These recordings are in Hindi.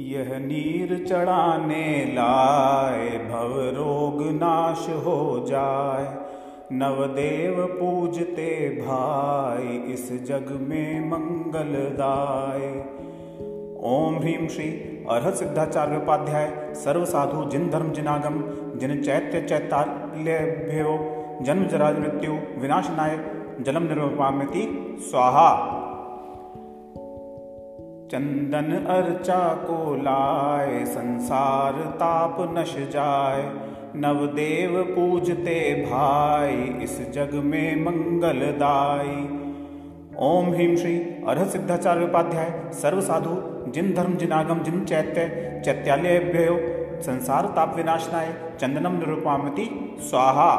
यह नीर चढ़ाने लाए, भव रोग नाश हो जाए। नवदेव पूजते भाई, इस जग में मंगलदाय ओम ह्रीम श्री अर्हत सिद्धाचार्य उपाध्याय, सर्व साधु, जिन धर्म जिनागम, जिन चैत्य चैताल्यभ्यो, जन्म जरा मृत्यु विनाशनाय जलम निर्वामिति स्वाहा। चंदन अर्चा को लाए, संसार ताप नश जाए। नवदेव पूजते भाई, इस जग में मंगलदाई ओम ह्रीम श्री अर्ह सिद्धाचार्य उपाध्याय, सर्व साधु, जिन धर्म जिनागम जिन चैत्य चैत्यालय संसार ताप विनाशनाय चंदनम निरूपामति स्वाहा।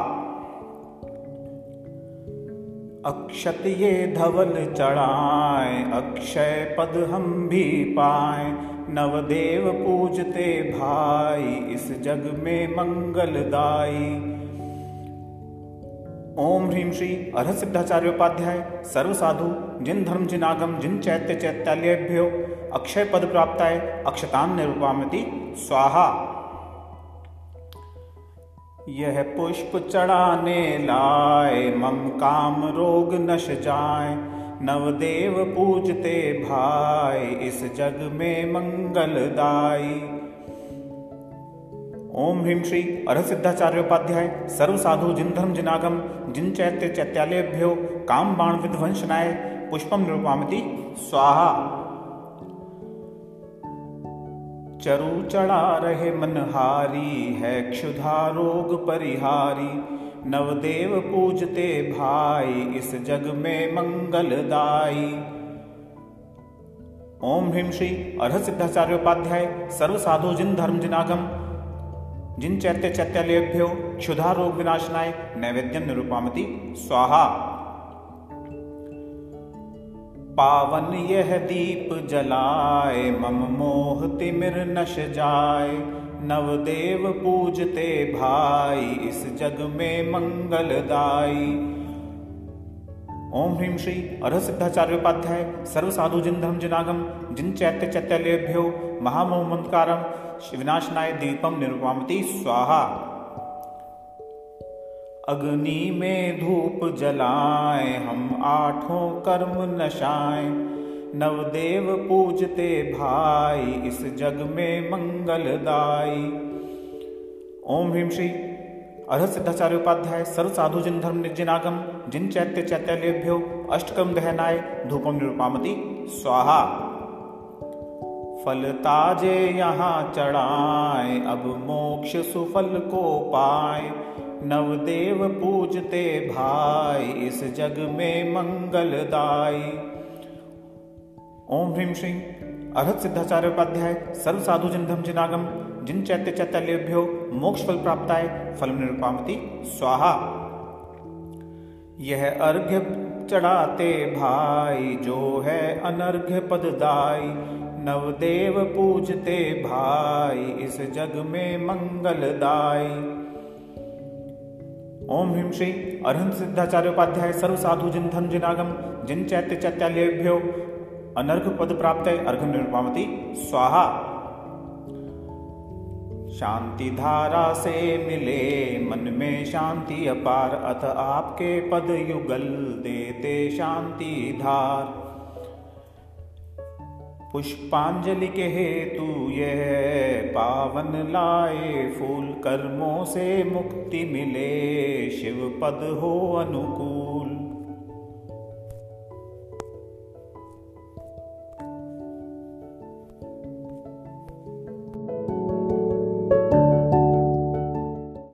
अक्षत ये धवल चढ़ाए, अक्षय पद हम भी पाए। नवदेव पूजते भाई, इस जग में मंगलदाई ओम ह्रीम श्री अर्ह सिद्धाचार्य उपाध्याय सर्व साधु, जिन धर्म, जिन आगम, जिन चैत्य चैत्यालयभ्यो अक्षय पद प्राप्ताय अक्षतान निरूपामति स्वाहा। यह पुष्प चढ़ाने लाए, मम काम रोग नश जाए, नवदेव पूजते भाई इस जग में मंगलदाई ओम ह्रीम श्री अरह सिद्धाचार्य उपाध्याय, सर्व साधु, जिन धर्म जिनागम जिन चैत्य चैत्यालयभ्यो, काम बाण विध्वंसनाय पुष्पम निरूपामति स्वाहा। चरु चढ़ा रहे मनहारी, है क्षुधा रोग परिहारी। नवदेव पूजते भाई, इस जग में मंगलदाई ओम ह्रीम श्री अर्ह सिद्धाचार्य उपाध्याय, सर्व साधु जिन धर्म जिनागम जिन चैत्य चैत्यालयभ्यो क्षुधा रोग विनाशनाय नैवेद्यम निरूपामति। स्वाहा। पावन यह दीप जलाए, मम मोह तिमिर नश जाए। नवदेव पूजते भाई, इस जग में मंगलदाई ओम ह्रीम श्री अर्ह सिद्धाचार्य उपाध्याय, सर्व साधु जिन जिनागम, जिन चैत्य चैत्यालयभ्यो महामोहमंतकारम विनाशनाय दीपम निरूपामति स्वाहा। अग्नि में धूप जलाए, हम आठों कर्म नशाए। नवदेव पूजते भाई, इस जग में मंगलदाई ओम ह्रीम श्री अर्ह सिद्धाचार्य उपाध्याय, सर्व साधु जिन धर्म निर्जिनागम जिन चैत्य चैत्यालयभ्यो अष्टकम दहनाय धूपम निरूपामति, स्वाहा। फल ताजे यहाँ चढ़ाए, अब मोक्ष सुफल को पाए। नवदेव पूजते भाई, इस जग में मंगलदाई ओम ह्रीम श्री। अर्हत सिद्धाचार्य उपाध्याय, सर्व साधु जिन धम जिनागम जिन चैत्य चैत्यालयभ्यो मोक्ष फल प्राप्ताय फल निरूपामति, स्वाहा। यह अर्घ्य चढ़ाते भाई, जो है अनर्घ्य पददाई नवदेव पूजते भाई, इस जग में मंगलदाई ओम ह्रीम श्री अरहंत सिद्धाचार्य उपाध्याय सर्व साधु जिन धन जिनागम जिन चैत्य चैत्यालयभ्यो अनर्घ पद प्राप्त अर्घ निर्वामती, स्वाहा। शांति धारा से मिले, मन में शांति अपार, अथ आपके पद युगल देते शांति धार। पुष्पांजलि के हेतु यह पावन लाए, फूल कर्मों से मुक्ति मिले शिव पद हो अनुकूल।